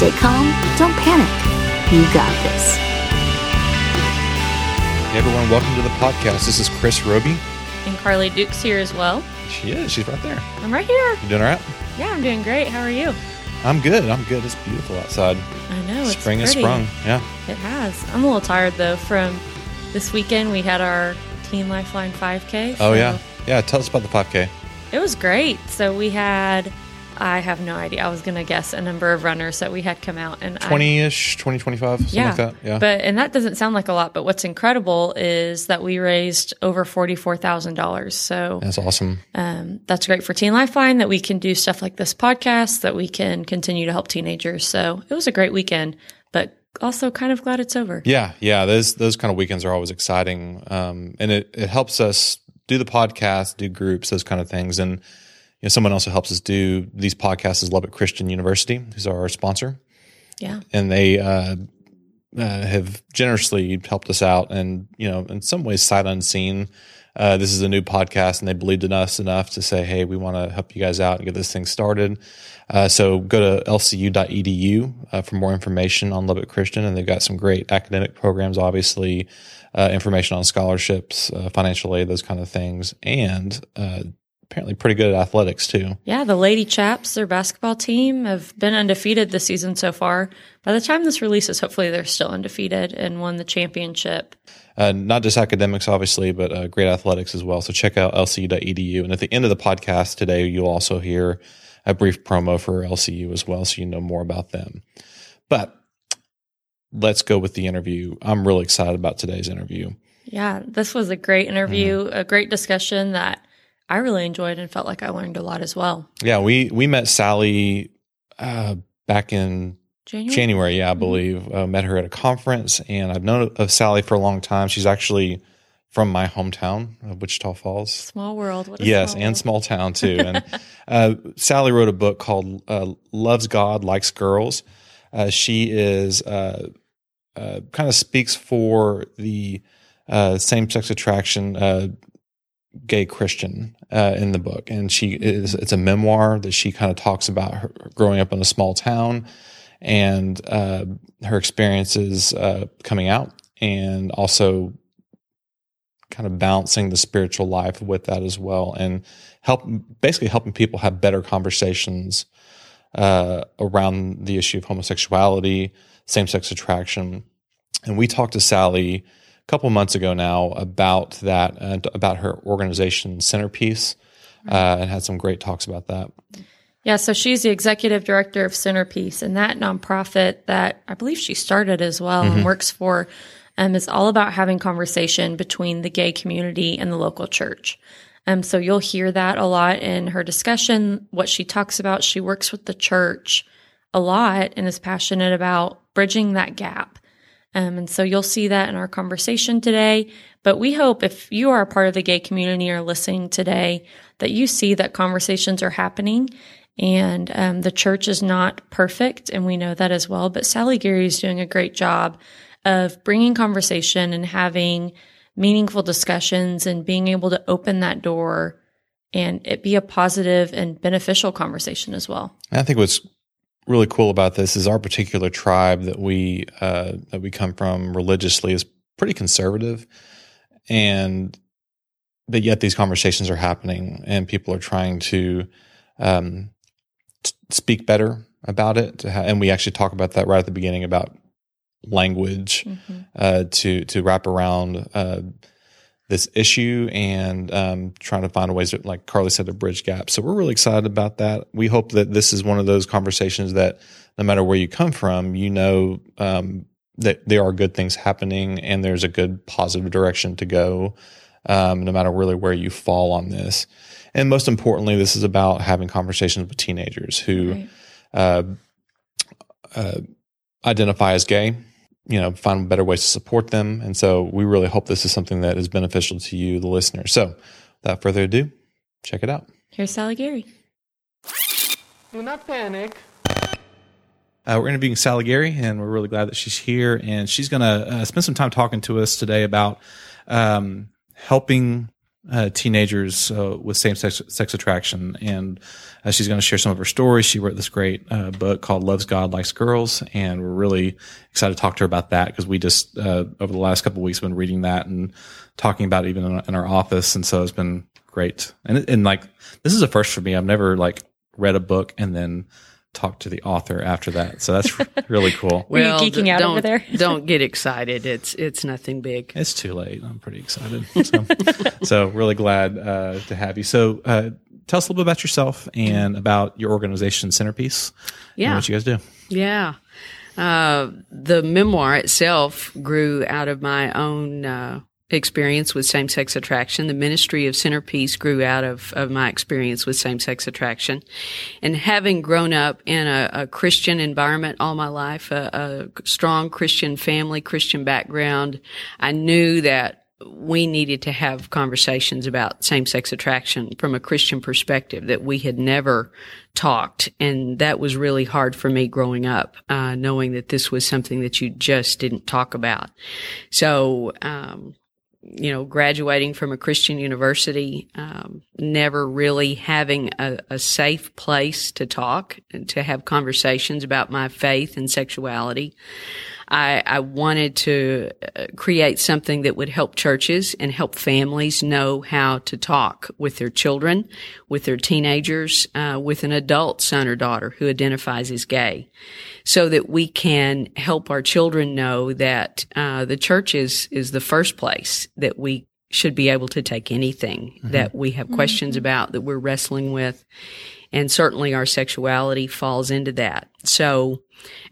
Stay calm, don't panic. You got this. Hey everyone, welcome to the podcast. This is Chris Roby. And Carly Duke's here as well. She is. She's right there. I'm right here. You doing all right? Yeah, I'm doing great. How are you? I'm good. I'm good. It's beautiful outside. I know it's Spring has pretty. sprung. Yeah. It has. I'm a little tired though. From this weekend, we had our Teen Lifeline 5K. Oh yeah. Yeah. Tell us about the 5K. It was great. So we had, I have no idea. I was gonna guess a number of runners that we had come out and 20-ish, 20, 25, something yeah, like that. Yeah. But and that doesn't sound like a lot, but what's incredible is that we raised over forty four thousand dollars. So That's awesome. um, that's great for Teen Lifeline that we can do stuff like this podcast, that we can continue to help teenagers. So it was a great weekend, but also kind of glad it's over. Yeah, yeah. Those those kind of weekends are always exciting, um, and it it helps us do the podcast, do groups, those kind of things. And know, someone else who helps us do these podcasts is Lubbock Christian University, who's our sponsor. Yeah. and they uh, uh, have generously helped us out, and you know, in some ways, sight unseen. Uh, this is a new podcast, and they believed in us enough to say, "Hey, we want to help you guys out and get this thing started." Uh, so go to lcu.edu uh, for more information on Lubbock Christian, and they've got some great academic programs, obviously, uh, information on scholarships, uh, financial aid, those kind of things, and uh, apparently pretty good at athletics too. Yeah. The Lady Chaps, their basketball team, have been undefeated this season so far. By the time this releases, hopefully they're still undefeated and won the championship. uh, not just academics, obviously, but uh, great athletics as well. So check out lcu.edu. And at the end of the podcast today, you'll also hear a brief promo for LCU as well, so you know more about them. But let's go with the interview. I'm really excited about today's interview. Yeah. This was a great interview, Mm-hmm. a great discussion that I really enjoyed and felt like I learned a lot as well. Yeah, we we met Sally uh, back in January? January, yeah, I believe. Uh, met her at a conference, and I've known of Sally for a long time. She's actually from my hometown, of Wichita Falls. Small world. What a yes, small and world. small town too. And uh, Sally wrote a book called uh, "Loves God, Likes Girls." Uh, she is uh, uh, kind of speaks for the uh, same-sex attraction uh, gay Christian uh, in the book, and she is it's a memoir that she kind of talks about her growing up in a small town and uh, her experiences uh, coming out, and also kind of balancing the spiritual life with that as well, and help basically helping people have better conversations uh, around the issue of homosexuality, same sex attraction. And we talked to Sally couple months ago now about that, and about her organization CenterPeace, uh, and had some great talks about that. Yeah, so she's the executive director of CenterPeace, and that nonprofit that I believe she started as well and works for um, is all about having conversation between the gay community and the local church. Um, so you'll hear that a lot in her discussion, what she talks about. She works with the church a lot and is passionate about bridging that gap. Um, and so you'll see that in our conversation today. But we hope if you are a part of the gay community or listening today, that you see that conversations are happening and um, the church is not perfect. And we know that as well. But Sally Gary is doing a great job of bringing conversation and having meaningful discussions and being able to open that door and it be a positive and beneficial conversation as well. I think what's really cool about this is our particular tribe that we uh, that we come from religiously is pretty conservative, and but yet these conversations are happening, and people are trying to um, t- speak better about it. To ha- and we actually talk about that right at the beginning about language uh, to to wrap around uh, this issue and um, trying to find ways, to, like Carly said, to bridge gaps. So we're really excited about that. We hope that this is one of those conversations that no matter where you come from, you know um, that there are good things happening and there's a good positive direction to go, um, no matter really where you fall on this. And most importantly, this is about having conversations with teenagers who Right. uh, uh, identify as gay, you know, find better ways to support them. And so we really hope this is something that is beneficial to you, the listener. So without further ado, check it out. Here's Sally Gary. Do not panic. Uh, we're interviewing Sally Gary, and we're really glad that she's here. And she's going to uh, spend some time talking to us today about um, helping uh, teenagers uh, with same sex, sex attraction, and uh, she's going to share some of her stories. She wrote this great uh, book called "Loves God Likes Girls," and we're really excited to talk to her about that because we just uh, over the last couple weeks been reading that and talking about it even in, in our office, and so it's been great. And and like this is a first for me. I've never like read a book and then talk to the author after that. So that's really cool. Were you geeking out over there? don't get excited. It's it's nothing big. It's too late. I'm pretty excited. So, so really glad uh, to have you. So uh, tell us a little bit about yourself and about your organization, CenterPeace. and Yeah. what you guys do. Yeah. Uh, the memoir itself grew out of my own uh, experience with same sex attraction. The ministry of CenterPeace grew out of, of my experience with same sex attraction. And having grown up in a, a Christian environment all my life, a, a strong Christian family, Christian background, I knew that we needed to have conversations about same sex attraction from a Christian perspective that we had never talked. And that was really hard for me growing up, uh, knowing that this was something that you just didn't talk about. So, um, you know, graduating from a Christian university, um, never really having a, a safe place to talk and to have conversations about my faith and sexuality. I, I wanted to uh, create something that would help churches and help families know how to talk with their children, with their teenagers, uh, with an adult son or daughter who identifies as gay, so that we can help our children know that uh, the church is is the first place that we should be able to take anything that we have questions about that we're wrestling with and certainly our sexuality falls into that. So,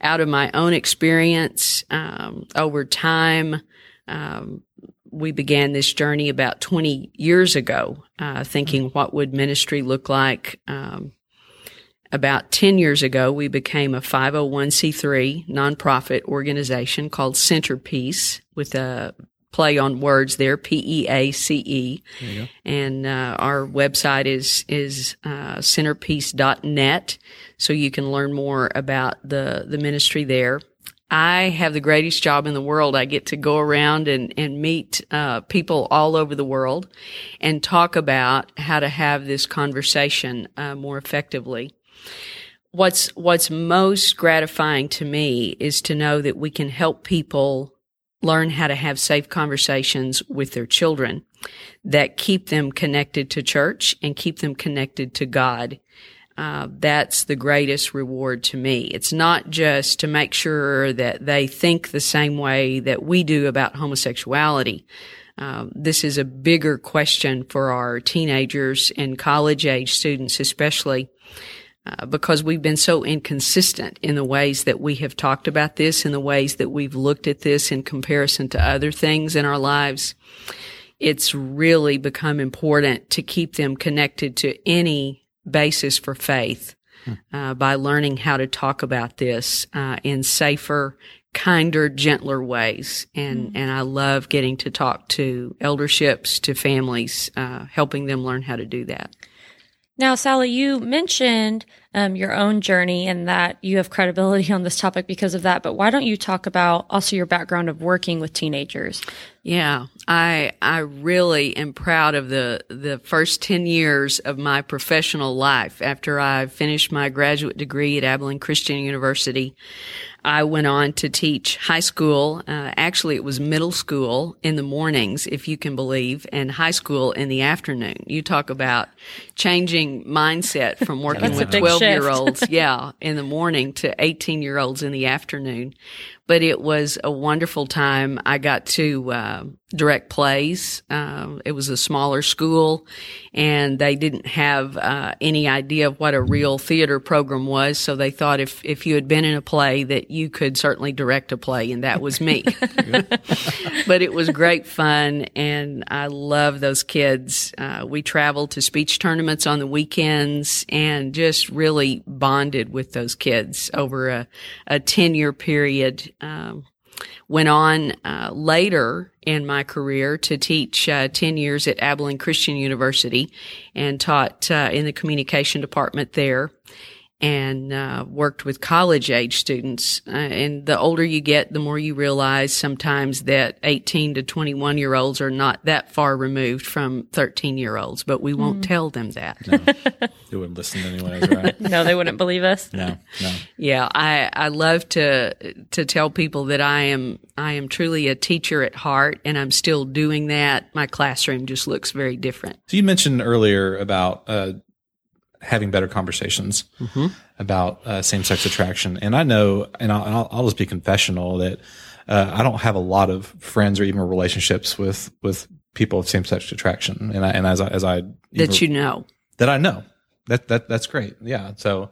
out of my own experience, um, over time, um, we began this journey about 20 years ago, uh, thinking what would ministry look like. Um, about 10 years ago, we became a 501c3 nonprofit organization called CenterPeace with a play on words there, P-E-A-C-E. And, uh, our website is, is, uh, centerpeace.net. So you can learn more about the, the ministry there. I have the greatest job in the world. I get to go around and, and meet, uh, people all over the world and talk about how to have this conversation, uh, more effectively what's what's most gratifying to me is to know that we can help people learn how to have safe conversations with their children that keep them connected to church and keep them connected to God. Uh, that's the greatest reward to me. It's not just to make sure that they think the same way that we do about homosexuality. Um, this is a bigger question for our teenagers and college age students, especially uh, because we've been so inconsistent in the ways that we have talked about this, in the ways that we've looked at this in comparison to other things in our lives. It's really become important to keep them connected to any basis for faith uh, by learning how to talk about this uh, in safer, kinder, gentler ways. And and I love getting to talk to elderships, to families, uh, helping them learn how to do that. Now, Sally, you mentioned um, your own journey and that you have credibility on this topic because of that. But why don't you talk about also your background of working with teenagers? Yeah, I I really am proud of the the first 10 years of my professional life after I finished my graduate degree at Abilene Christian University. I went on to teach high school. Uh, actually, it was middle school in the mornings, if you can believe, and high school in the afternoon. You talk about changing mindset from working with big 12 shift. year olds, yeah, in the morning to 18 year olds in the afternoon. But it was a wonderful time. I got to uh, direct plays. Um, it was a smaller school, and they didn't have uh, any idea of what a real theater program was. So they thought if if you had been in a play, that you could certainly direct a play, and that was me. but it was great fun, and I love those kids. Uh, we traveled to speech tournaments on the weekends, and just really bonded with those kids over a a ten year period. Um, went on uh, later in my career to teach uh, 10 years at Abilene Christian University and taught uh, in the communication department there. And uh, worked with college age students. Uh, and the older you get, the more you realize sometimes that 18 to 21 year olds are not that far removed from 13 year olds, but we won't tell them that. They wouldn't listen anyways, right? No, they wouldn't believe us. no, no. Yeah, I, I love to to tell people that I am I am truly a teacher at heart, and I'm still doing that. My classroom just looks very different. So you mentioned earlier about uh, having better conversations about uh, same-sex attraction, and I know, and I'll, I'll, I'll just be confessional that uh, I don't have a lot of friends or even relationships with with people of same-sex attraction, and I, and as I, as I That you know, that I know. That that that's great, yeah. So,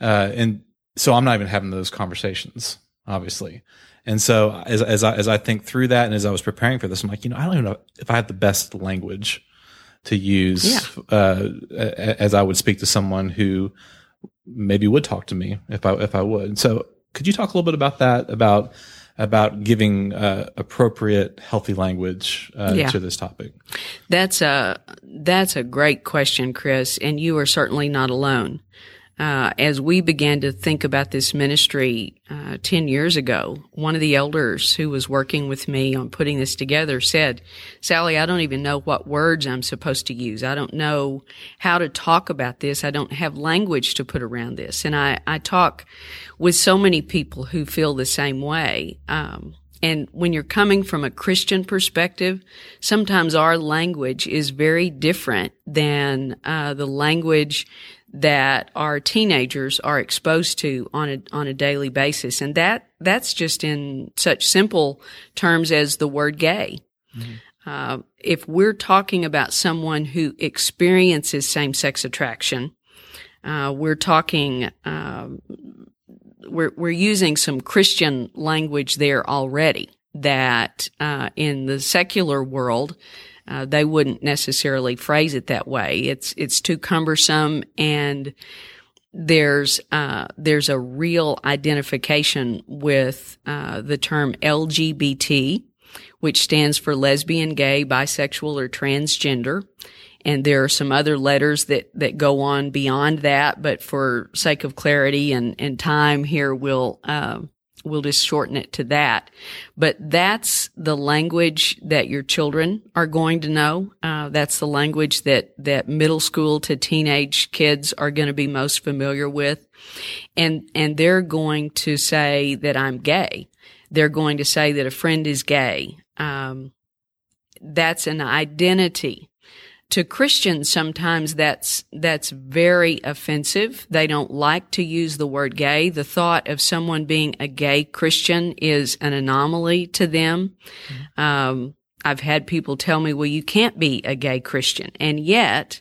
uh, and so I'm not even having those conversations, obviously. And so as as I as I think through that, and as I was preparing for this, I'm like, you know, I don't even know if I have the best language to use uh, a- as I would speak to someone who maybe would talk to me if I if I would. So could you talk a little bit about that about about giving uh, appropriate healthy language uh, Yeah. to this topic? That's a that's a great question, Chris, and you are certainly not alone. Uh, as we began to think about this ministry uh, ten years ago, one of the elders who was working with me on putting this together said, "Sally, I don't even know what words I'm supposed to use. I don't know how to talk about this. I don't have language to put around this." And I I talk with so many people who feel the same way. Um, and when you're coming from a Christian perspective, sometimes our language is very different than uh, the language that our teenagers are exposed to on a on a daily basis, and that that's just in such simple terms as the word gay. Uh, if we're talking about someone who experiences same sex attraction, uh, we're talking. Um, we're we're using some Christian language there already that uh, in the secular world uh, they wouldn't necessarily phrase it that way. It's it's too cumbersome and there's uh, there's a real identification with uh, the term LGBT, which stands for lesbian, gay, bisexual, or transgender. And there are some other letters that, that go on beyond that, but for sake of clarity and, and time here, we'll, uh, we'll just shorten it to that. But that's the language that your children are going to know. Uh, that's the language that, that middle school to teenage kids are going to be most familiar with. And, and they're going to say that I'm gay. They're going to say that a friend is gay. Um, that's an identity to Christians, sometimes that's, that's very offensive. They don't like to use the word gay. The thought of someone being a gay Christian is an anomaly to them. Um, I've had people tell me, well, you can't be a gay Christian. And yet,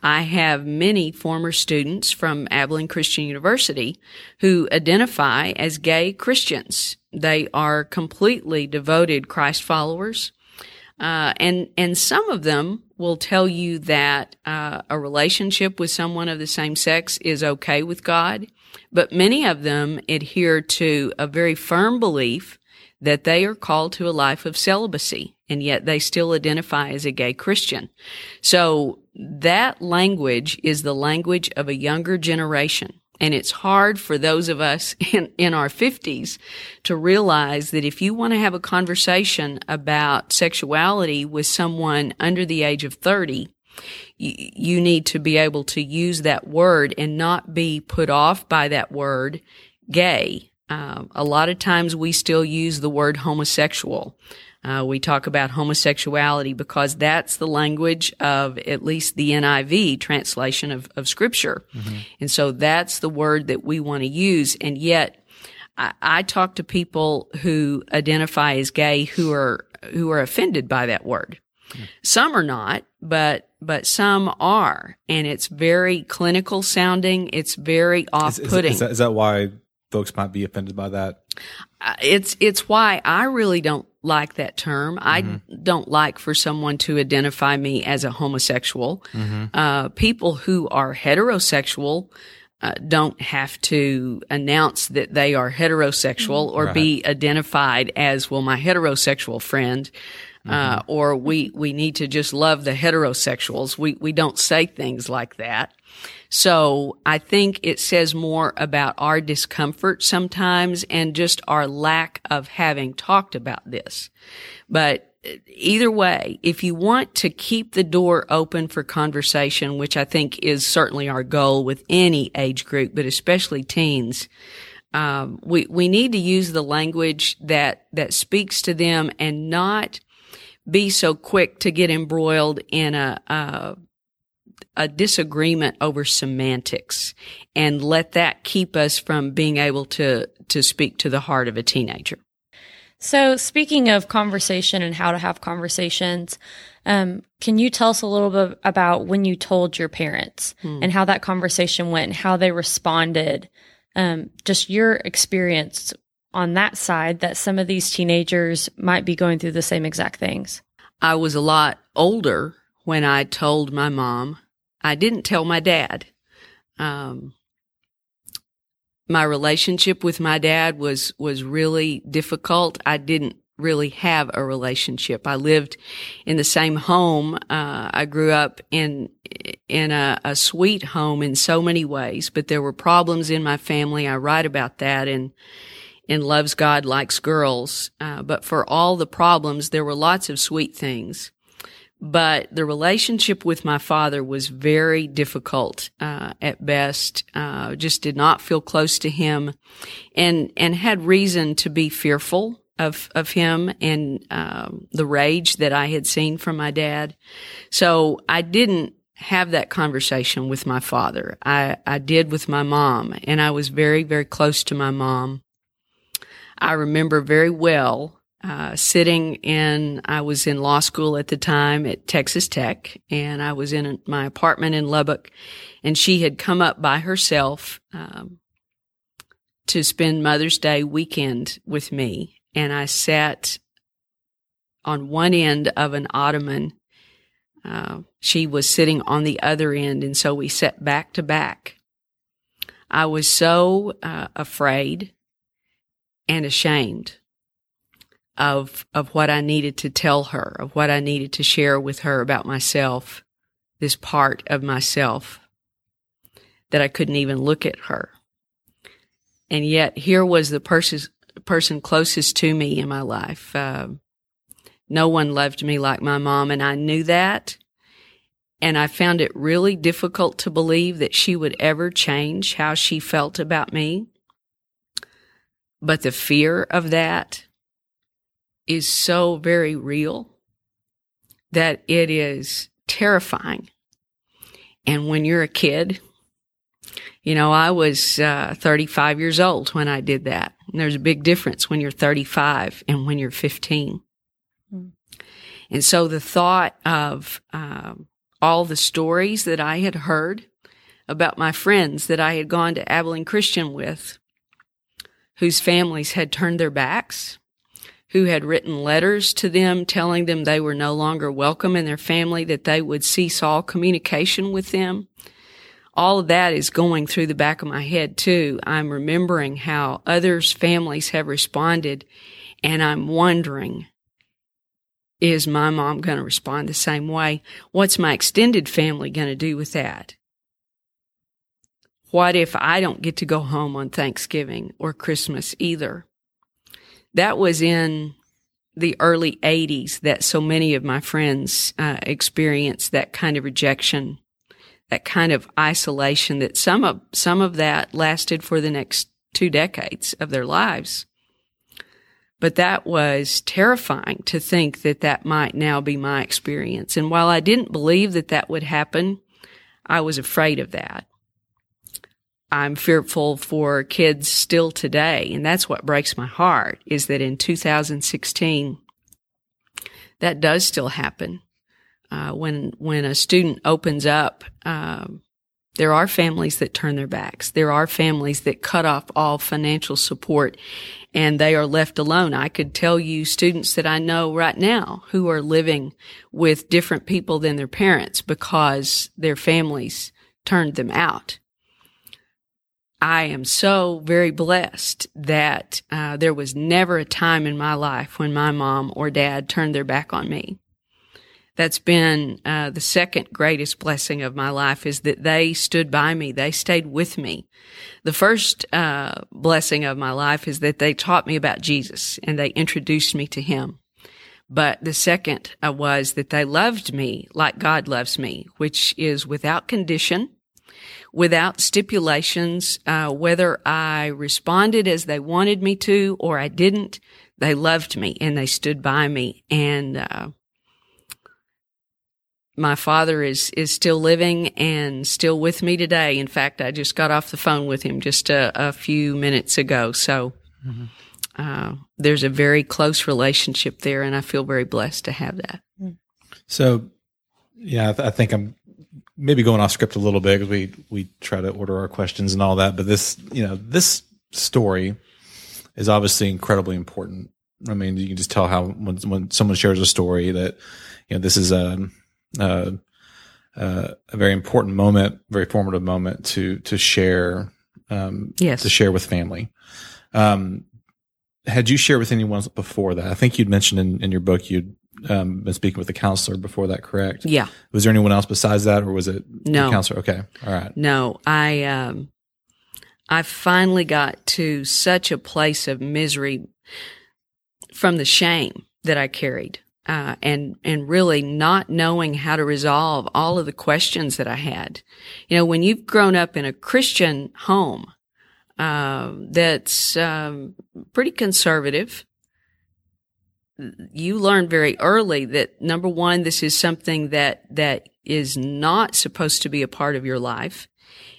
I have many former students from Abilene Christian University who identify as gay Christians. They are completely devoted Christ followers. Uh, and and some of them will tell you that uh, a relationship with someone of the same sex is okay with God, but many of them adhere to a very firm belief that they are called to a life of celibacy, and yet they still identify as a gay Christian. So that language is the language of a younger generation. And it's hard for those of us in, in our 50s to realize that if you want to have a conversation about sexuality with someone under the age of 30, you, need to be able to use that word and not be put off by that word gay. Um, a lot of times we still use the word homosexual. Uh, we talk about homosexuality because that's the language of at least the NIV translation of, of scripture. And so that's the word that we want to use. And yet I, I talk to people who identify as gay who are, who are offended by that word. Some are not, but, but some are. And it's very clinical sounding. It's very off Is, is, putting. is that why folks might be offended by that? Uh, it's it's why I really don't like that term. I don't like for someone to identify me as a homosexual. Uh, people who are heterosexual uh, don't have to announce that they are heterosexual or be identified as well. My heterosexual friend uh, or we we need to just love the heterosexuals. We we don't say things like that. So I think it says more about our discomfort sometimes and just our lack of having talked about this. But either way, if you want to keep the door open for conversation, which I think is certainly our goal with any age group, but especially teens, um, we we need to use the language that that speaks to them and not be so quick to get embroiled in a, a a disagreement over semantics and let that keep us from being able to to speak to the heart of a teenager. So, speaking of conversation and how to have conversations, um, can you tell us a little bit about when you told your parents hmm. and how that conversation went and how they responded? Um, just your experience on that side that some of these teenagers might be going through the same exact things. I was a lot older when I told my mom. I didn't tell my dad. Um, my relationship with my dad was was really difficult. I didn't really have a relationship. I lived in the same home. Uh, I grew up in in a, a, sweet home in so many ways, but there were problems in my family. I write about that in in Loves God Likes Girls. Uh, but for all the problems, there were lots of sweet things but the relationship with my father was very difficult uh, at best. Uh, just did not feel close to him, and and had reason to be fearful of of him and um, the rage that I had seen from my dad. So I didn't have that conversation with my father. I I did with my mom, and I was very very close to my mom. I remember very well uh, sitting in, I was in law school at the time at Texas Tech, and I was in my apartment in Lubbock, and she had come up by herself um, to spend Mother's Day weekend with me, and I sat on one end of an ottoman. Uh, she was sitting on the other end, and so we sat back to back. I was so uh, afraid and ashamed of of what I needed to tell her, of what I needed to share with her about myself, this part of myself that I couldn't even look at her. And yet here was the person person closest to me in my life. Uh, no one loved me like my mom, and I knew that. And I found it really difficult to believe that she would ever change how she felt about me. But the fear of that is so very real that it is terrifying. And when you're a kid, you know, I was uh, 35 years old when I did that. And there's a big difference when you're 35 and when you're 15. Mm. And so the thought of um, all the stories that I had heard about my friends that I had gone to Abilene Christian with, whose families had turned their backs who had written letters to them telling them they were no longer welcome in their family, that they would cease all communication with them. All of that is going through the back of my head too. I'm remembering how others' families have responded and I'm wondering, is my mom going to respond the same way? What's my extended family going to do with that? What if I don't get to go home on Thanksgiving or Christmas either? that was in the early 80s that so many of my friends uh, experienced that kind of rejection, that kind of isolation that some of, some of that lasted for the next two decades of their lives. But that was terrifying to think that that might now be my experience. And while I didn't believe that that would happen, I was afraid of that. I'm fearful for kids still today. And that's what breaks my heart is that in 2016, that does still happen. Uh, when, when a student opens up, um, there are families that turn their backs. There are families that cut off all financial support and they are left alone. I could tell you students that I know right now who are living with different people than their parents because their families turned them out. I am so very blessed that uh, there was never a time in my life when my mom or dad turned their back on me. That's been uh, the second greatest blessing of my life is that they stood by me. They stayed with me. The first uh, blessing of my life is that they taught me about Jesus and they introduced me to Him. But the second uh, was that they loved me like God loves me, which is without condition without stipulations, uh, whether I responded as they wanted me to or I didn't. They loved me and they stood by me. And, uh, my father is, is still living and still with me today. In fact, I just got off the phone with him just a, a few minutes ago. So, mm-hmm. uh, there's a very close relationship there and I feel very blessed to have that. So, yeah, I, th- I think I'm maybe going off script a little bit because we we try to order our questions and all that. But this, you know, this story is obviously incredibly important. I mean, you can just tell how when when someone shares a story that you know this is a a, a very important moment, very formative moment to to share. Um, yes, to share with family. Um, had you shared with anyone before that? I think you'd mentioned in, in your book you'd um, been speaking with the counselor before that, correct? Yeah. Was there anyone else besides that, or was it no the counselor? Okay, all right. No, I um, I finally got to such a place of misery from the shame that I carried, uh, and and really not knowing how to resolve all of the questions that I had. You know, when you've grown up in a Christian home uh, that's um, pretty conservative you learn very early that number one, this is something that, that is not supposed to be a part of your life.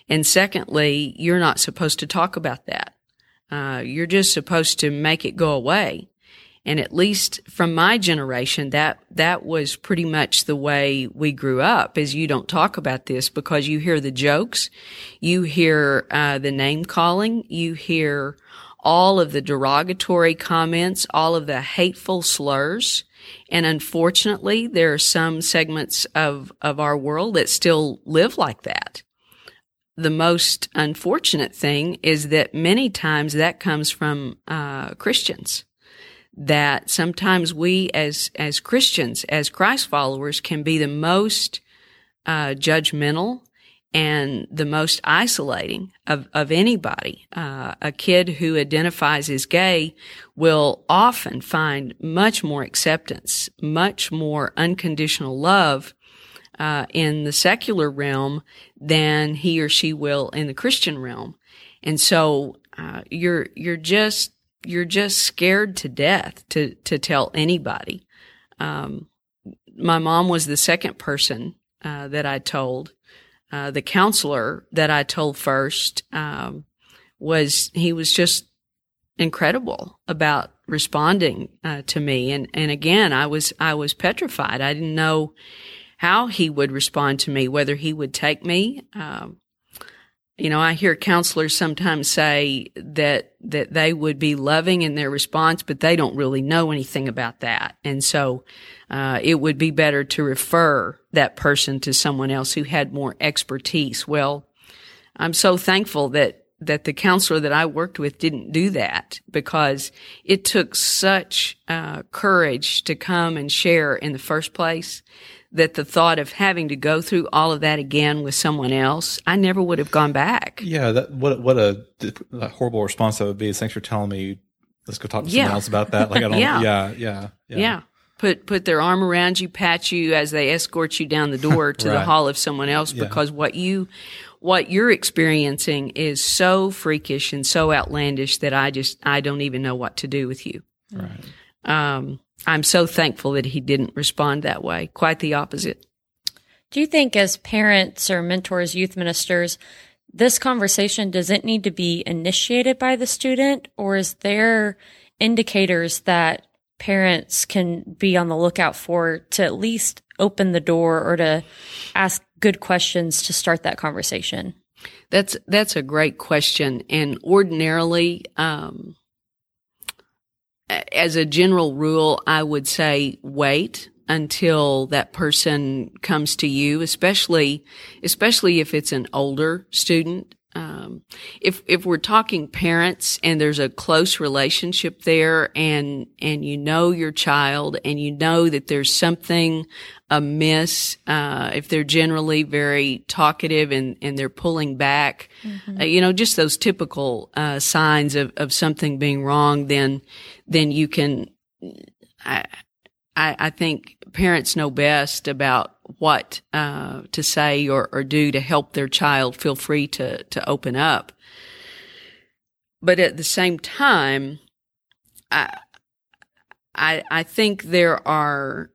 And secondly, you're not supposed to talk about that. Uh, you're just supposed to make it go away. And at least from my generation, that, that was pretty much the way we grew up is you don't talk about this because you hear the jokes, you hear, uh, the name calling, you hear, all of the derogatory comments, all of the hateful slurs. And unfortunately, there are some segments of, of our world that still live like that. The most unfortunate thing is that many times that comes from uh, Christians. That sometimes we, as as Christians, as Christ followers, can be the most uh, judgmental and the most isolating of, of anybody. Uh, a kid who identifies as gay will often find much more acceptance, much more unconditional love uh, in the secular realm than he or she will in the Christian realm. And so uh, you're you're just you're just scared to death to to tell anybody. Um, my mom was the second person uh, that I told uh, the counselor that I told first um, was he was just incredible about responding uh, to me, and and again I was I was petrified. I didn't know how he would respond to me, whether he would take me. Um, you know, I hear counselors sometimes say that that they would be loving in their response, but they don't really know anything about that, and so uh, it would be better to refer that person to someone else who had more expertise. Well, I'm so thankful that that the counselor that I worked with didn't do that because it took such uh, courage to come and share in the first place that the thought of having to go through all of that again with someone else, I never would have gone back. Yeah, that, what what a, a horrible response that would be. Thanks for telling me. Let's go talk to someone Yeah. else about that. Like I don't. Yeah. yeah. yeah, yeah, Yeah. Put put their arm around you, pat you as they escort you down the door to the hall of someone else Yeah. because what you what you're experiencing is so freakish and so outlandish that I just I don't even know what to do with you. Right. Um, I'm so thankful that he didn't respond that way. Quite the opposite. Do you think, as parents or mentors, youth ministers, this conversation does it need to be initiated by the student, or is there indicators that parents can be on the lookout for to at least open the door or to ask good questions to start that conversation? That's that's a great question, and ordinarily, um, as a general rule, I would say wait until that person comes to you, especially especially if it's an older student. Um, if if we're talking parents and there's a close relationship there and and you know your child and you know that there's something amiss uh, if they're generally very talkative and and they're pulling back uh, you know just those typical uh, signs of of something being wrong then then you can I, I, I think parents know best about what uh, to say or, or do to help their child feel free to to open up. But at the same time, I I, I think there are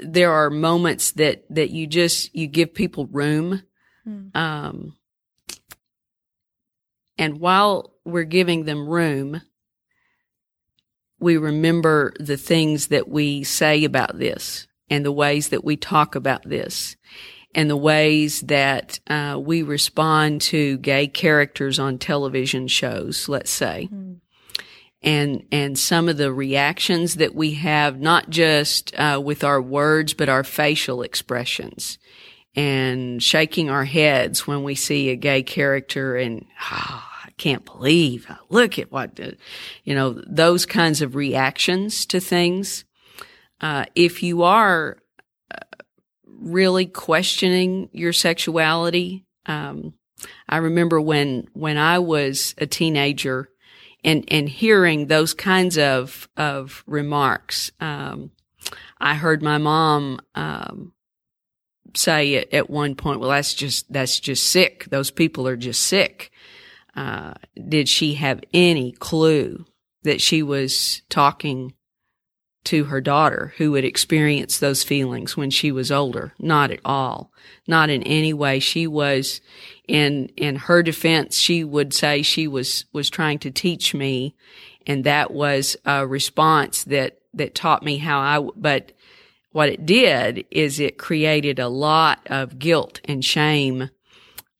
there are moments that that you just you give people room. Um, and while we're giving them room, we remember the things that we say about this and the ways that we talk about this and the ways that uh, we respond to gay characters on television shows, let's say. And, and some of the reactions that we have, not just uh, with our words, but our facial expressions and shaking our heads when we see a gay character and, ah, I can't believe, look at what, the, you know, those kinds of reactions to things. Uh, if you are uh, really questioning your sexuality, um, I remember when, when I was a teenager and, and hearing those kinds of, of remarks, um, I heard my mom, um, say at, at one point, well, that's just, that's just sick. Those people are just sick. Uh, did she have any clue that she was talking to her daughter who would experience those feelings when she was older? Not at all. Not in any way. She was, in, in her defense, she would say she was, was trying to teach me. And that was a response that, that taught me how I, but what it did is it created a lot of guilt and shame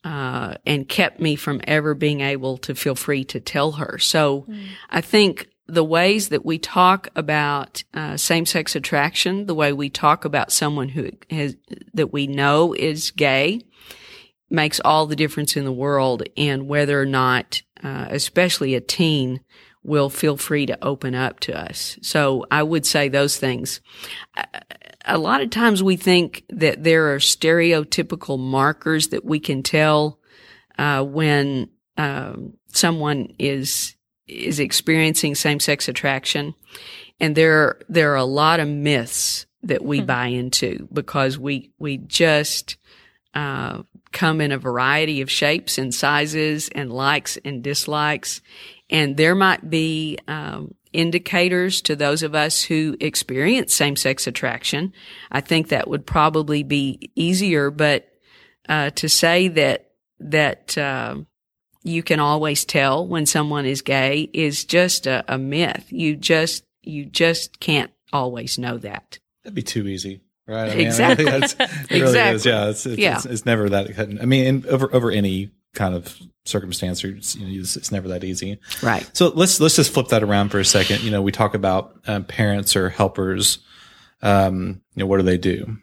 uh, and kept me from ever being able to feel free to tell her. So I think the ways that we talk about uh, same-sex attraction, the way we talk about someone who has that we know is gay, makes all the difference in the world in whether or not, uh, especially a teen, will feel free to open up to us. So I would say those things. A lot of times we think that there are stereotypical markers that we can tell uh, when um, someone is is experiencing same sex attraction, and there there are a lot of myths that we buy into because we we just uh, come in a variety of shapes and sizes and likes and dislikes. And there might be um, indicators to those of us who experience same sex attraction. I think that would probably be easier, but uh, to say that that uh, you can always tell when someone is gay is just a, a myth. You just you just can't always know that. That'd be too easy, right? I Exactly. I think that's, it really Exactly. is. Yeah, it's, it's, Yeah. It's, it's never that. I mean, in, over over any kind of circumstance, or it's, you know, it's, it's never that easy. Right. So let's let's just flip that around for a second. You know, we talk about um, parents or helpers. Um, you know, what do they do?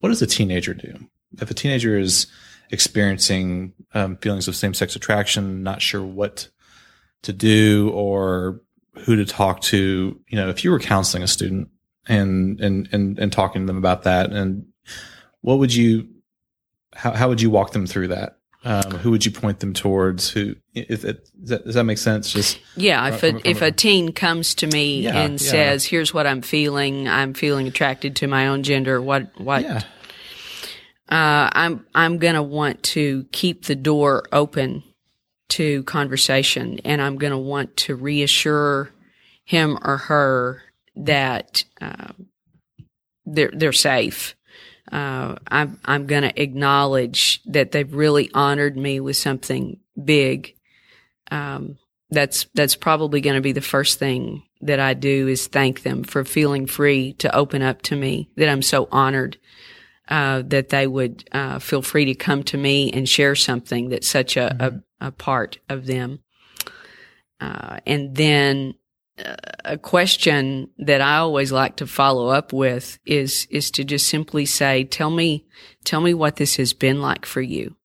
What does a teenager do? If a teenager is experiencing um, feelings of same sex attraction, not sure what to do or who to talk to, you know, if you were counseling a student and and and and talking to them about that, and what would you, how how would you walk them through that? Um, who would you point them towards? Who, if it, does that, does that make sense? Just Yeah, if a from if a- a teen comes to me Yeah, and yeah. says, "Here's what I'm feeling. I'm feeling attracted to my own gender. What what yeah, uh, I'm I'm gonna want to keep the door open to conversation, and I'm gonna want to reassure him or her that uh, they're they're safe. Uh, I'm I'm gonna acknowledge that they've really honored me with something big. Um, that's that's probably going to be the first thing that I do is thank them for feeling free to open up to me. That I'm so honored uh, that they would uh, feel free to come to me and share something that's such a, a, a part of them. Uh, and then uh, a question that I always like to follow up with is is to just simply say, "Tell me, tell me what this has been like for you."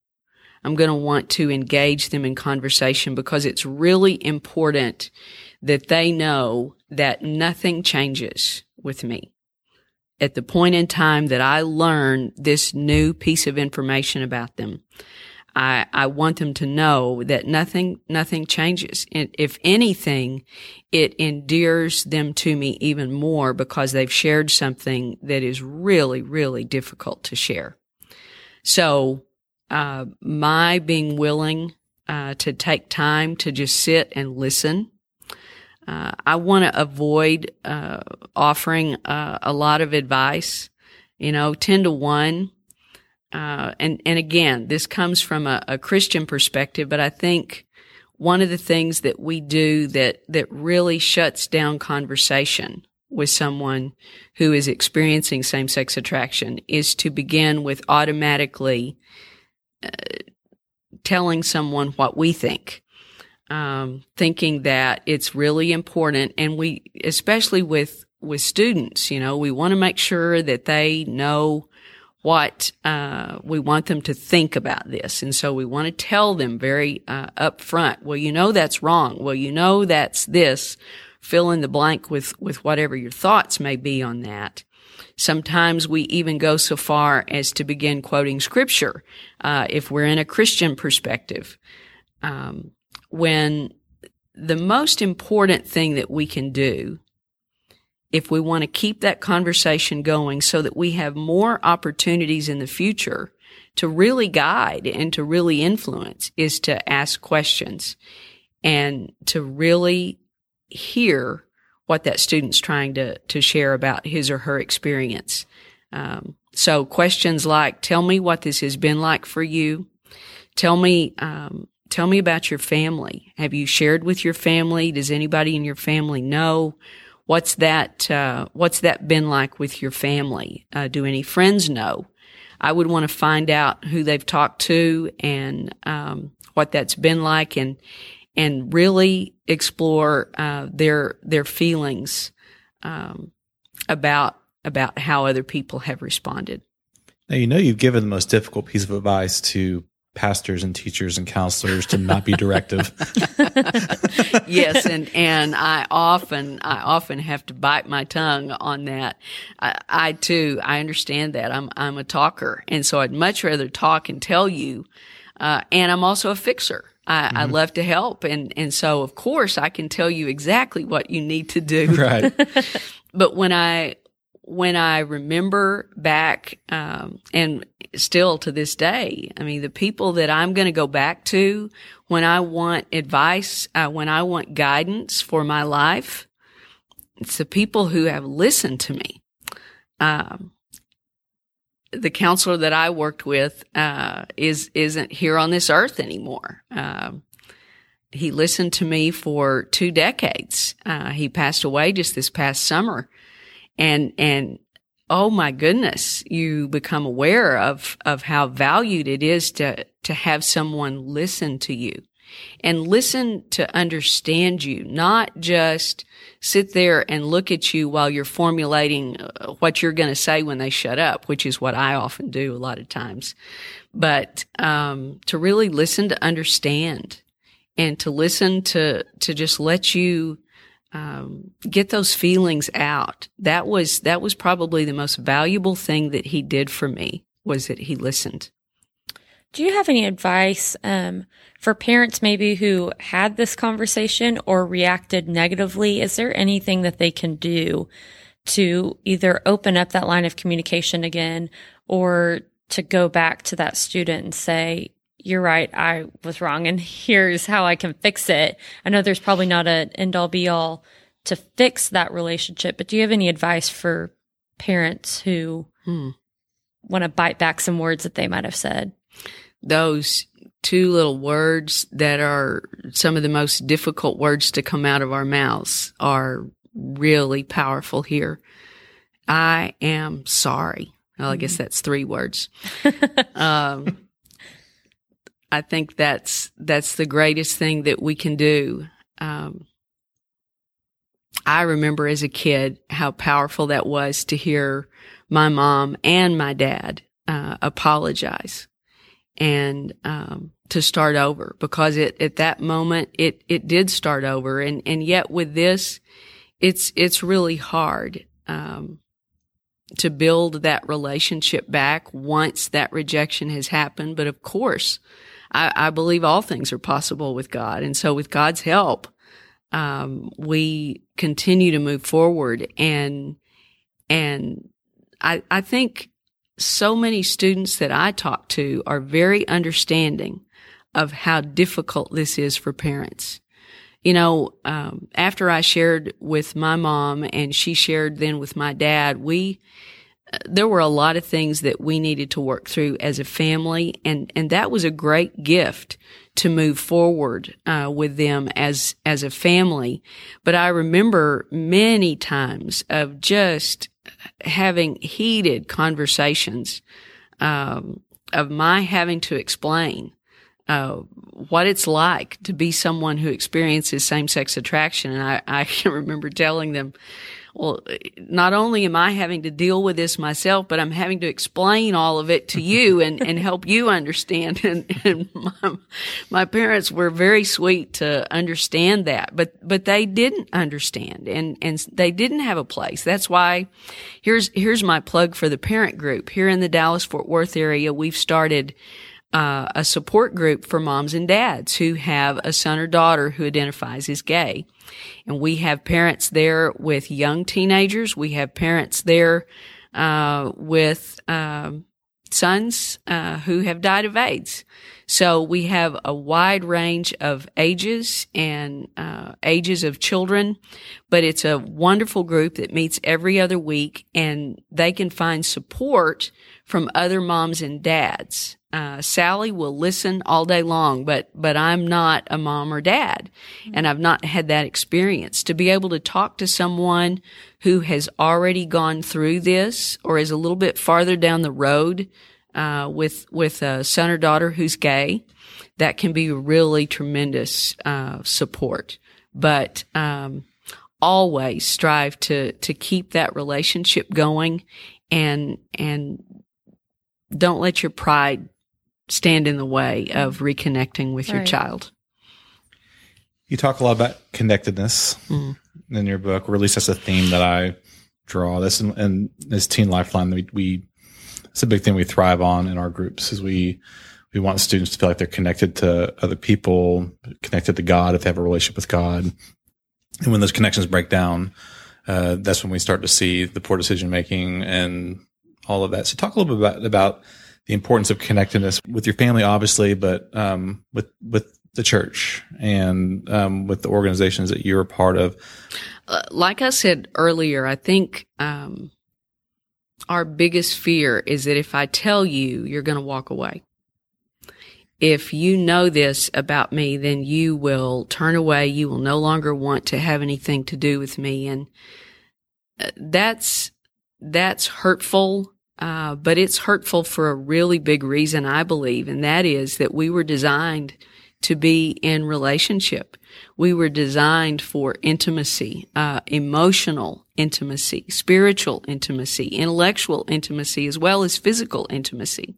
I'm going to want to engage them in conversation because it's really important that they know that nothing changes with me. At the point in time that I learn this new piece of information about them, I, I want them to know that nothing, nothing changes. And if anything, it endears them to me even more because they've shared something that is really, really difficult to share. So, uh, my being willing, uh, to take time to just sit and listen. Uh, I want to avoid, uh, offering, uh, a lot of advice, you know, 10 to 1 uh, and and again, this comes from a, a, Christian perspective, but I think one of the things that we do that that really shuts down conversation with someone who is experiencing same sex attraction is to begin with automatically uh, telling someone what we think. Um, thinking that it's really important, and we, especially with with students, you know, we want to make sure that they know what uh, we want them to think about this, and so we want to tell them very uh, upfront. Well, you know that's wrong. Well, you know that's this. Fill in the blank with with whatever your thoughts may be on that. Sometimes we even go so far as to begin quoting scripture uh, if we're in a Christian perspective. Um, when the most important thing that we can do if we want to keep that conversation going so that we have more opportunities in the future to really guide and to really influence is to ask questions and to really hear what that student's trying to, to share about his or her experience. Um, so questions like, tell me what this has been like for you. Tell me, um, tell me about your family. Have you shared with your family? Does anybody in your family know? What's that? Uh, what's that been like with your family? Uh, do any friends know? I would want to find out who they've talked to and um, what that's been like, and and really explore uh, their their feelings um, about about how other people have responded. Now you know you've given the most difficult piece of advice to pastors and teachers and counselors to not be directive. yes, and and I often I often have to bite my tongue on that. I, I, too I understand that I'm I'm a talker, and so I'd much rather talk and tell you. Uh, and I'm also a fixer. I, mm-hmm. I, love to help, and and so of course I can tell you exactly what you need to do. Right. but when I when I remember back, um, and still to this day, I mean, the people that I'm going to go back to when I want advice, uh, when I want guidance for my life, it's the people who have listened to me. Um, the counselor that I worked with uh, is isn't here on this earth anymore. Um, he listened to me for two decades. Uh, he passed away just this past summer and and oh my goodness, you become aware of of how valued it is to to have someone listen to you and listen to understand you, not just sit there and look at you while you're formulating uh, what you're going to say when they shut up, which is what I often do a lot of times. But um, to really listen to understand and to listen to to just let you um, get those feelings out. That was that was probably the most valuable thing that he did for me was that he listened. Do you have any advice um, for parents maybe who had this conversation or reacted negatively? Is there anything that they can do to either open up that line of communication again or to go back to that student and say, you're right. I was wrong. And here's how I can fix it. I know there's probably not an end all be all to fix that relationship, but do you have any advice for parents who hmm. want to bite back some words that they might have said? Those two little words that are some of the most difficult words to come out of our mouths are really powerful here. I am sorry. Well, I guess mm-hmm. that's three words. um, I think that's that's the greatest thing that we can do. Um, I remember as a kid how powerful that was to hear my mom and my dad uh, apologize, and um, to start over because it at that moment it it did start over and and yet with this it's it's really hard um, to build that relationship back once that rejection has happened but of course I, I believe all things are possible with God and so with God's help um, we continue to move forward and and I I think so many students that I talk to are very understanding of how difficult this is for parents. You know, um, after I shared with my mom and she shared then with my dad, we, there were a lot of things that we needed to work through as a family. And, and that was a great gift to move forward, uh, with them as, as a family. But I remember many times of just having heated conversations um, of my having to explain uh, what it's like to be someone who experiences same sex attraction. And I, I can remember telling them, well, not only am I having to deal with this myself, but I'm having to explain all of it to you and, and help you understand. And, and my, my, parents were very sweet to understand that, but, but they didn't understand and, and they didn't have a place. That's why here's, here's my plug for the parent group here in the Dallas Fort Worth area. We've started uh, a support group for moms and dads who have a son or daughter who identifies as gay. And we have parents there with young teenagers. We have parents there uh, with um, sons uh, who have died of AIDS. So we have a wide range of ages and uh, ages of children, but it's a wonderful group that meets every other week and they can find support from other moms and dads. Uh, Sally will listen all day long, but, but I'm not a mom or dad. And I've not had that experience to be able to talk to someone who has already gone through this or is a little bit farther down the road, uh, with, with a son or daughter who's gay. That can be really tremendous, uh, support. But, um, always strive to, to keep that relationship going and, and don't let your pride stand in the way of reconnecting with right. your child. You talk a lot about connectedness mm. in your book, or at least that's a theme that I draw. This and this Teen Lifeline, we, we it's a big thing we thrive on in our groups. Is we we want students to feel like they're connected to other people, connected to God if they have a relationship with God. And when those connections break down, uh, that's when we start to see the poor decision making and all of that. So talk a little bit about, about the importance of connectedness with your family, obviously, but um, with with the church and um, with the organizations that you're a part of. Uh, like I said earlier, I think um, our biggest fear is that if I tell you, you're going to walk away. If you know this about me, then you will turn away. You will no longer want to have anything to do with me, and uh, that's that's hurtful uh, but it's hurtful for a really big reason, I believe, and that is that we were designed to be in relationship. We were designed for intimacy, uh, emotional intimacy, spiritual intimacy, intellectual intimacy, as well as physical intimacy.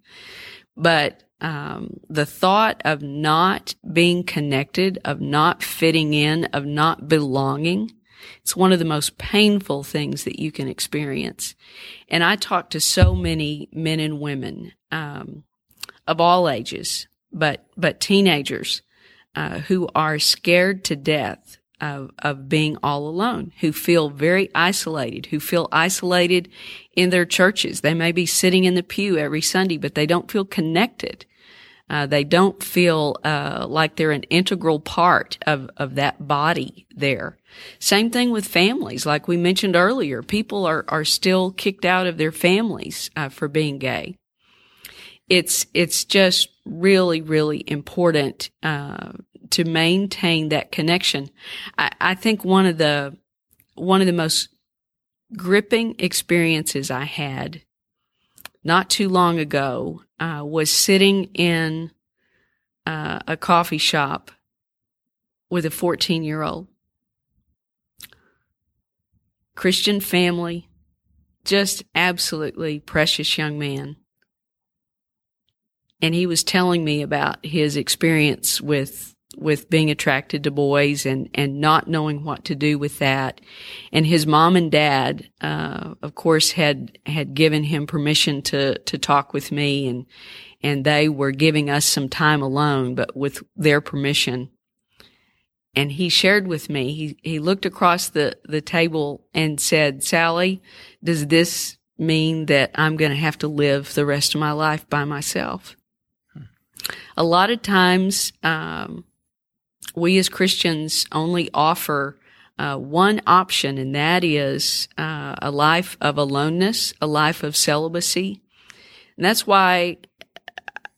But um, the thought of not being connected, of not fitting in, of not belonging, it's one of the most painful things that you can experience. And I talk to so many men and women um, of all ages, but but teenagers uh, who are scared to death of, of being all alone, who feel very isolated, who feel isolated in their churches. They may be sitting in the pew every Sunday, but they don't feel connected. Uh, they don't feel uh, like they're an integral part of, of that body there. Same thing with families, like we mentioned earlier. People are are still kicked out of their families uh, for being gay. It's it's just really really important uh, to maintain that connection. I, I think one of the one of the most gripping experiences I had not too long ago uh, was sitting in uh, a coffee shop with a 14 year old. Christian family, just absolutely precious young man. and he was telling me about his experience with with being attracted to boys and and not knowing what to do with that. And his mom and dad uh, of course had had given him permission to to talk with me and and they were giving us some time alone but with their permission. And he shared with me he he looked across the the table and said Sally does this mean that I'm going to have to live the rest of my life by myself? A lot of times um, we as Christians only offer uh, one option, and that is uh, a life of aloneness, a life of celibacy. And that's why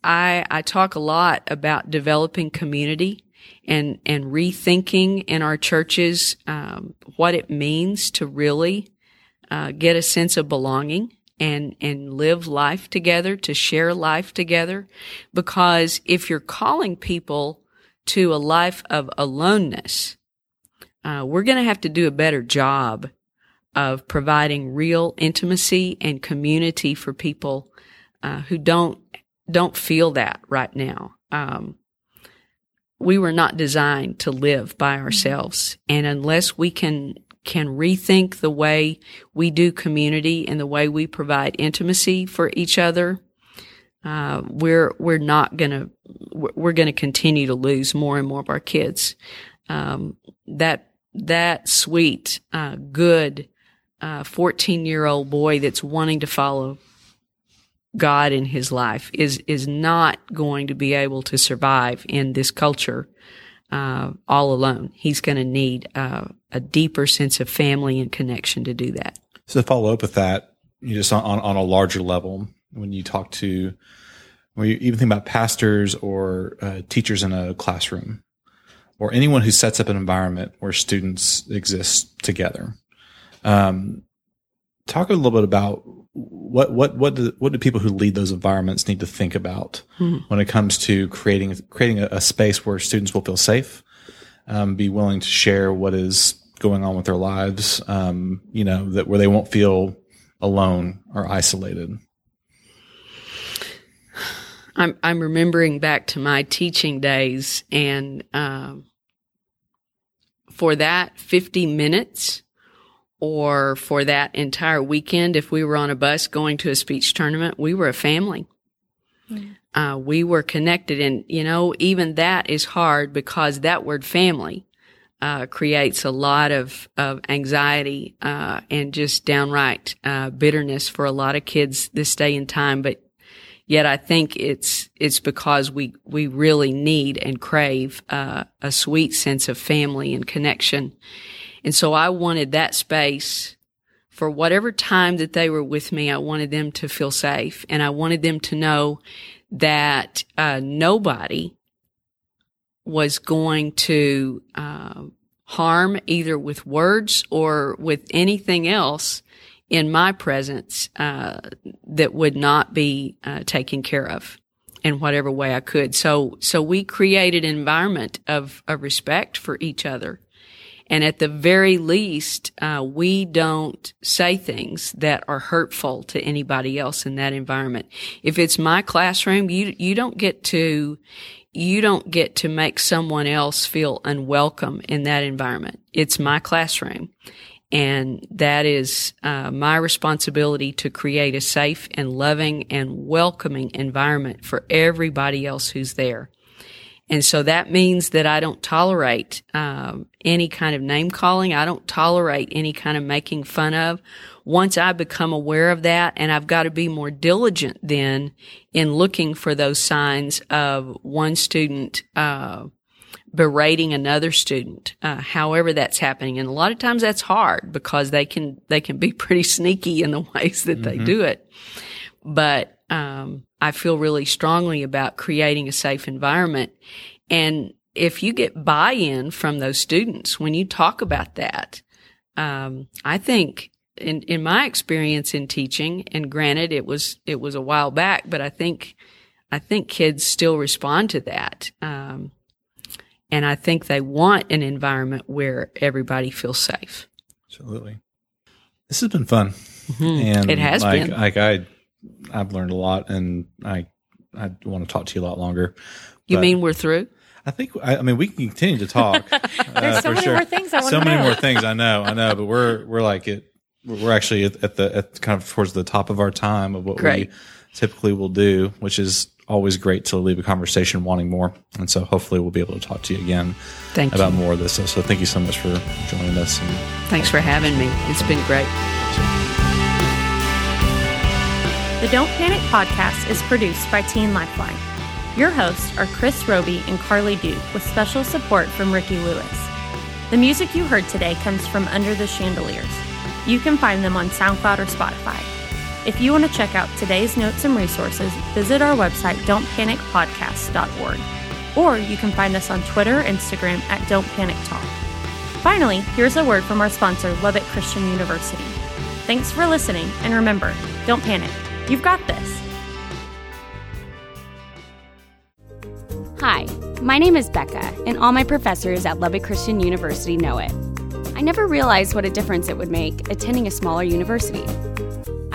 I, I talk a lot about developing community and, and rethinking in our churches um, what it means to really uh, get a sense of belonging and and live life together to share life together because if you're calling people to a life of aloneness, uh, we're going to have to do a better job of providing real intimacy and community for people uh, who don't don't feel that right now. Um, we were not designed to live by ourselves, and unless we can can rethink the way we do community and the way we provide intimacy for each other, uh, we're we're not gonna we're to continue to lose more and more of our kids. Um, that that sweet, uh, good, fourteen uh, year old boy that's wanting to follow God in his life is is not going to be able to survive in this culture uh, all alone. He's going to need uh, a deeper sense of family and connection to do that. So to follow up with that, you just on, on a larger level, when you talk to when you even think about pastors or uh, teachers in a classroom or anyone who sets up an environment where students exist together. Um, talk a little bit about what what what do, what do people who lead those environments need to think about hmm. when it comes to creating creating a, a, space where students will feel safe, um, be willing to share what is going on with their lives, um, you know, that where they won't feel alone or isolated. I'm I'm remembering back to my teaching days, and um, for that 50 minutes, or for that entire weekend, if we were on a bus going to a speech tournament, we were a family. Mm. Uh, we were connected, and you know, even that is hard because that word "family" uh, creates a lot of of anxiety uh, and just downright uh, bitterness for a lot of kids this day and time. But Yet I think it's it's because we we really need and crave uh, a sweet sense of family and connection, and so I wanted that space for whatever time that they were with me. I wanted them to feel safe, and I wanted them to know that uh, nobody was going to uh, harm either with words or with anything else in my presence uh, that would not be uh, taken care of in whatever way I could. So, so we created an environment of, of respect for each other. And at the very least, uh, we don't say things that are hurtful to anybody else in that environment. If it's my classroom, you, you don't get to, you don't get to make someone else feel unwelcome in that environment. It's my classroom. And that is uh, my responsibility to create a safe and loving and welcoming environment for everybody else who's there. And so that means that I don't tolerate um, any kind of name calling. I don't tolerate any kind of making fun of. Once I become aware of that, and I've got to be more diligent then in looking for those signs of one student uh, berating another student, uh, however that's happening. And a lot of times that's hard because they can, they can be pretty sneaky in the ways that mm-hmm. they do it. But, um, I feel really strongly about creating a safe environment. And if you get buy-in from those students when you talk about that, um, I think in, in my experience in teaching, and granted it was, it was a while back, but I think, I think kids still respond to that. Um, and I think they want an environment where everybody feels safe. Absolutely. This has been fun. Mm-hmm. And it has like, been. Like I, I've learned a lot and I, I want to talk to you a lot longer. You mean we're through? I think I, I mean we can continue to talk. There's so many more things I wanna So many know. more things I know. I know, but we're we're like it. We're actually at, at the at kind of towards the top of our time of what Great. we typically will do, which is always great to leave a conversation wanting more. And so hopefully we'll be able to talk to you again Thank about you. more of this. So, so thank you so much for joining us. And Thanks for having me. It's been great. The Don't Panic podcast is produced by Teen Lifeline. Your hosts are Chris Roby and Carly Duke with special support from Ricky Lewis. The music you heard today comes from Under the Chandeliers. You can find them on SoundCloud or Spotify. If you want to check out today's notes and resources, visit our website don'tpanicpodcast.org. Or you can find us on Twitter, Instagram at Don't Panic Talk. Finally, here's a word from our sponsor, Lubbock Christian University. Thanks for listening, and remember, don't panic. You've got this. Hi, my name is Becca, and all my professors at Lubbock Christian University know it. I never realized what a difference it would make attending a smaller university.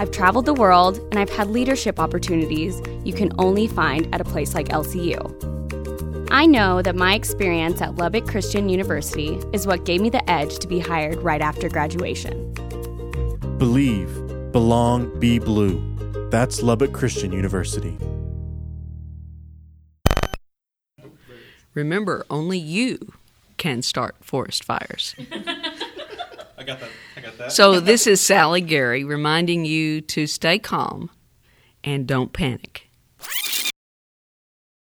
I've traveled the world and I've had leadership opportunities you can only find at a place like LCU. I know that my experience at Lubbock Christian University is what gave me the edge to be hired right after graduation. Believe, belong, be blue. That's Lubbock Christian University. Remember, only you can start forest fires. I got that. I got that. So this is Sally Gary reminding you to stay calm and don't panic.